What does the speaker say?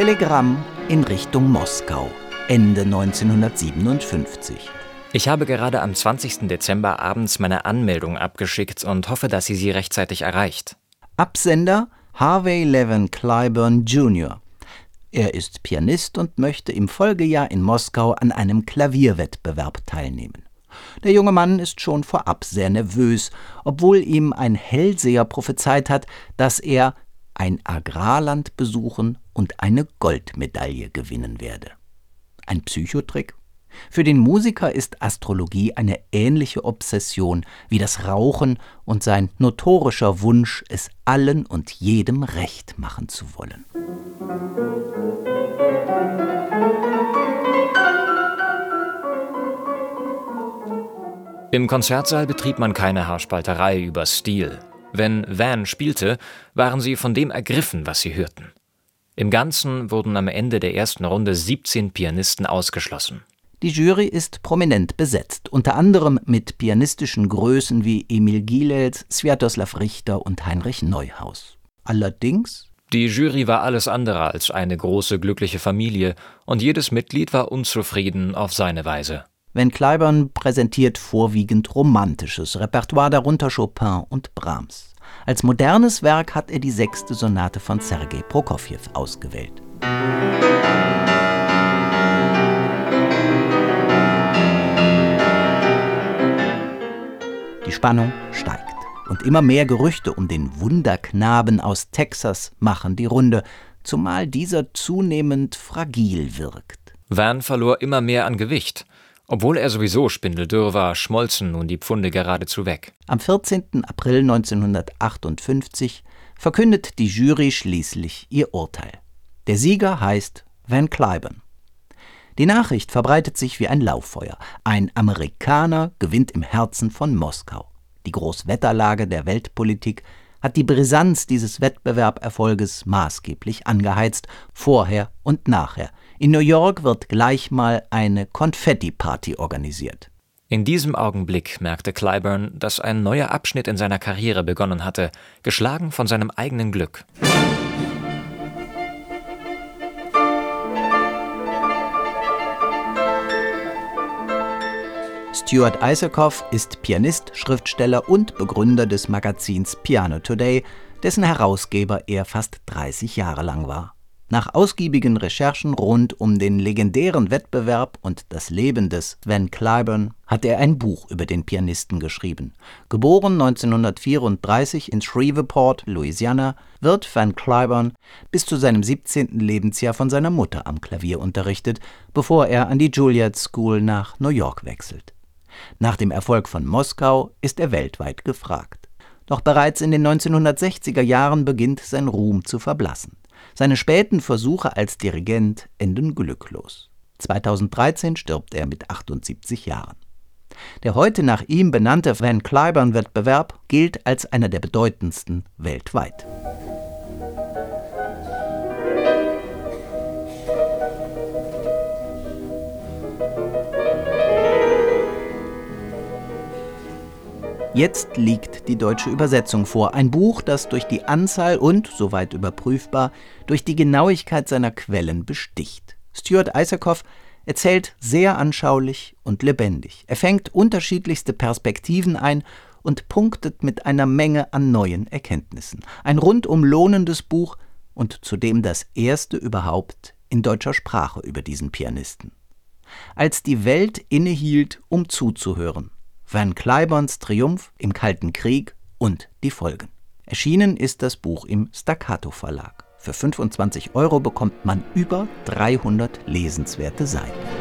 Telegramm in Richtung Moskau, Ende 1957. Ich habe gerade am 20. Dezember abends meine Anmeldung abgeschickt und hoffe, dass sie sie rechtzeitig erreicht. Absender Harvey Levin Clyburn Jr. Er ist Pianist und möchte im Folgejahr in Moskau an einem Klavierwettbewerb teilnehmen. Der junge Mann ist schon vorab sehr nervös, obwohl ihm ein Hellseher prophezeit hat, dass er ein Agrarland besuchen und eine Goldmedaille gewinnen werde. Ein Psychotrick? Für den Musiker ist Astrologie eine ähnliche Obsession wie das Rauchen und sein notorischer Wunsch, es allen und jedem recht machen zu wollen. Im Konzertsaal betrieb man keine Haarspalterei über Stil. Wenn Van spielte, waren sie von dem ergriffen, was sie hörten. Im Ganzen wurden am Ende der ersten Runde 17 Pianisten ausgeschlossen. Die Jury ist prominent besetzt, unter anderem mit pianistischen Größen wie Emil Gilels, Sviatoslav Richter und Heinrich Neuhaus. Allerdings die Jury war alles andere als eine große glückliche Familie, und jedes Mitglied war unzufrieden auf seine Weise. Van Cliburn präsentiert vorwiegend romantisches Repertoire, darunter Chopin und Brahms. Als modernes Werk hat er die sechste Sonate von Sergei Prokofjew ausgewählt. Die Spannung steigt und immer mehr Gerüchte um den Wunderknaben aus Texas machen die Runde, zumal dieser zunehmend fragil wirkt. Van verlor immer mehr an Gewicht. Obwohl er sowieso spindeldürr war, schmolzen nun die Pfunde geradezu weg. Am 14. April 1958 verkündet die Jury schließlich ihr Urteil. Der Sieger heißt Van Cliburn. Die Nachricht verbreitet sich wie ein Lauffeuer. Ein Amerikaner gewinnt im Herzen von Moskau. Die Großwetterlage der Weltpolitik hat die Brisanz dieses Wettbewerberfolges maßgeblich angeheizt, vorher und nachher. In New York wird gleich mal eine Konfetti-Party organisiert. In diesem Augenblick merkte Clyburn, dass ein neuer Abschnitt in seiner Karriere begonnen hatte, geschlagen von seinem eigenen Glück. Stuart Isaacoff ist Pianist, Schriftsteller und Begründer des Magazins Piano Today, dessen Herausgeber er fast 30 Jahre lang war. Nach ausgiebigen Recherchen rund um den legendären Wettbewerb und das Leben des Van Cliburn hat er ein Buch über den Pianisten geschrieben. Geboren 1934 in Shreveport, Louisiana, wird Van Cliburn bis zu seinem 17. Lebensjahr von seiner Mutter am Klavier unterrichtet, bevor er an die Juilliard School nach New York wechselt. Nach dem Erfolg von Moskau ist er weltweit gefragt. Doch bereits in den 1960er Jahren beginnt sein Ruhm zu verblassen. Seine späten Versuche als Dirigent enden glücklos. 2013 stirbt er mit 78 Jahren. Der heute nach ihm benannte Van Cliburn-Wettbewerb gilt als einer der bedeutendsten weltweit. Jetzt liegt die deutsche Übersetzung vor. Ein Buch, das durch die Anzahl und, soweit überprüfbar, durch die Genauigkeit seiner Quellen besticht. Stuart Isaacoff erzählt sehr anschaulich und lebendig. Er fängt unterschiedlichste Perspektiven ein und punktet mit einer Menge an neuen Erkenntnissen. Ein rundum lohnendes Buch und zudem das erste überhaupt in deutscher Sprache über diesen Pianisten. Als die Welt innehielt, um zuzuhören, Van Cliburns Triumph im Kalten Krieg und die Folgen. Erschienen ist das Buch im Staccato Verlag. Für 25 Euro bekommt man über 300 lesenswerte Seiten.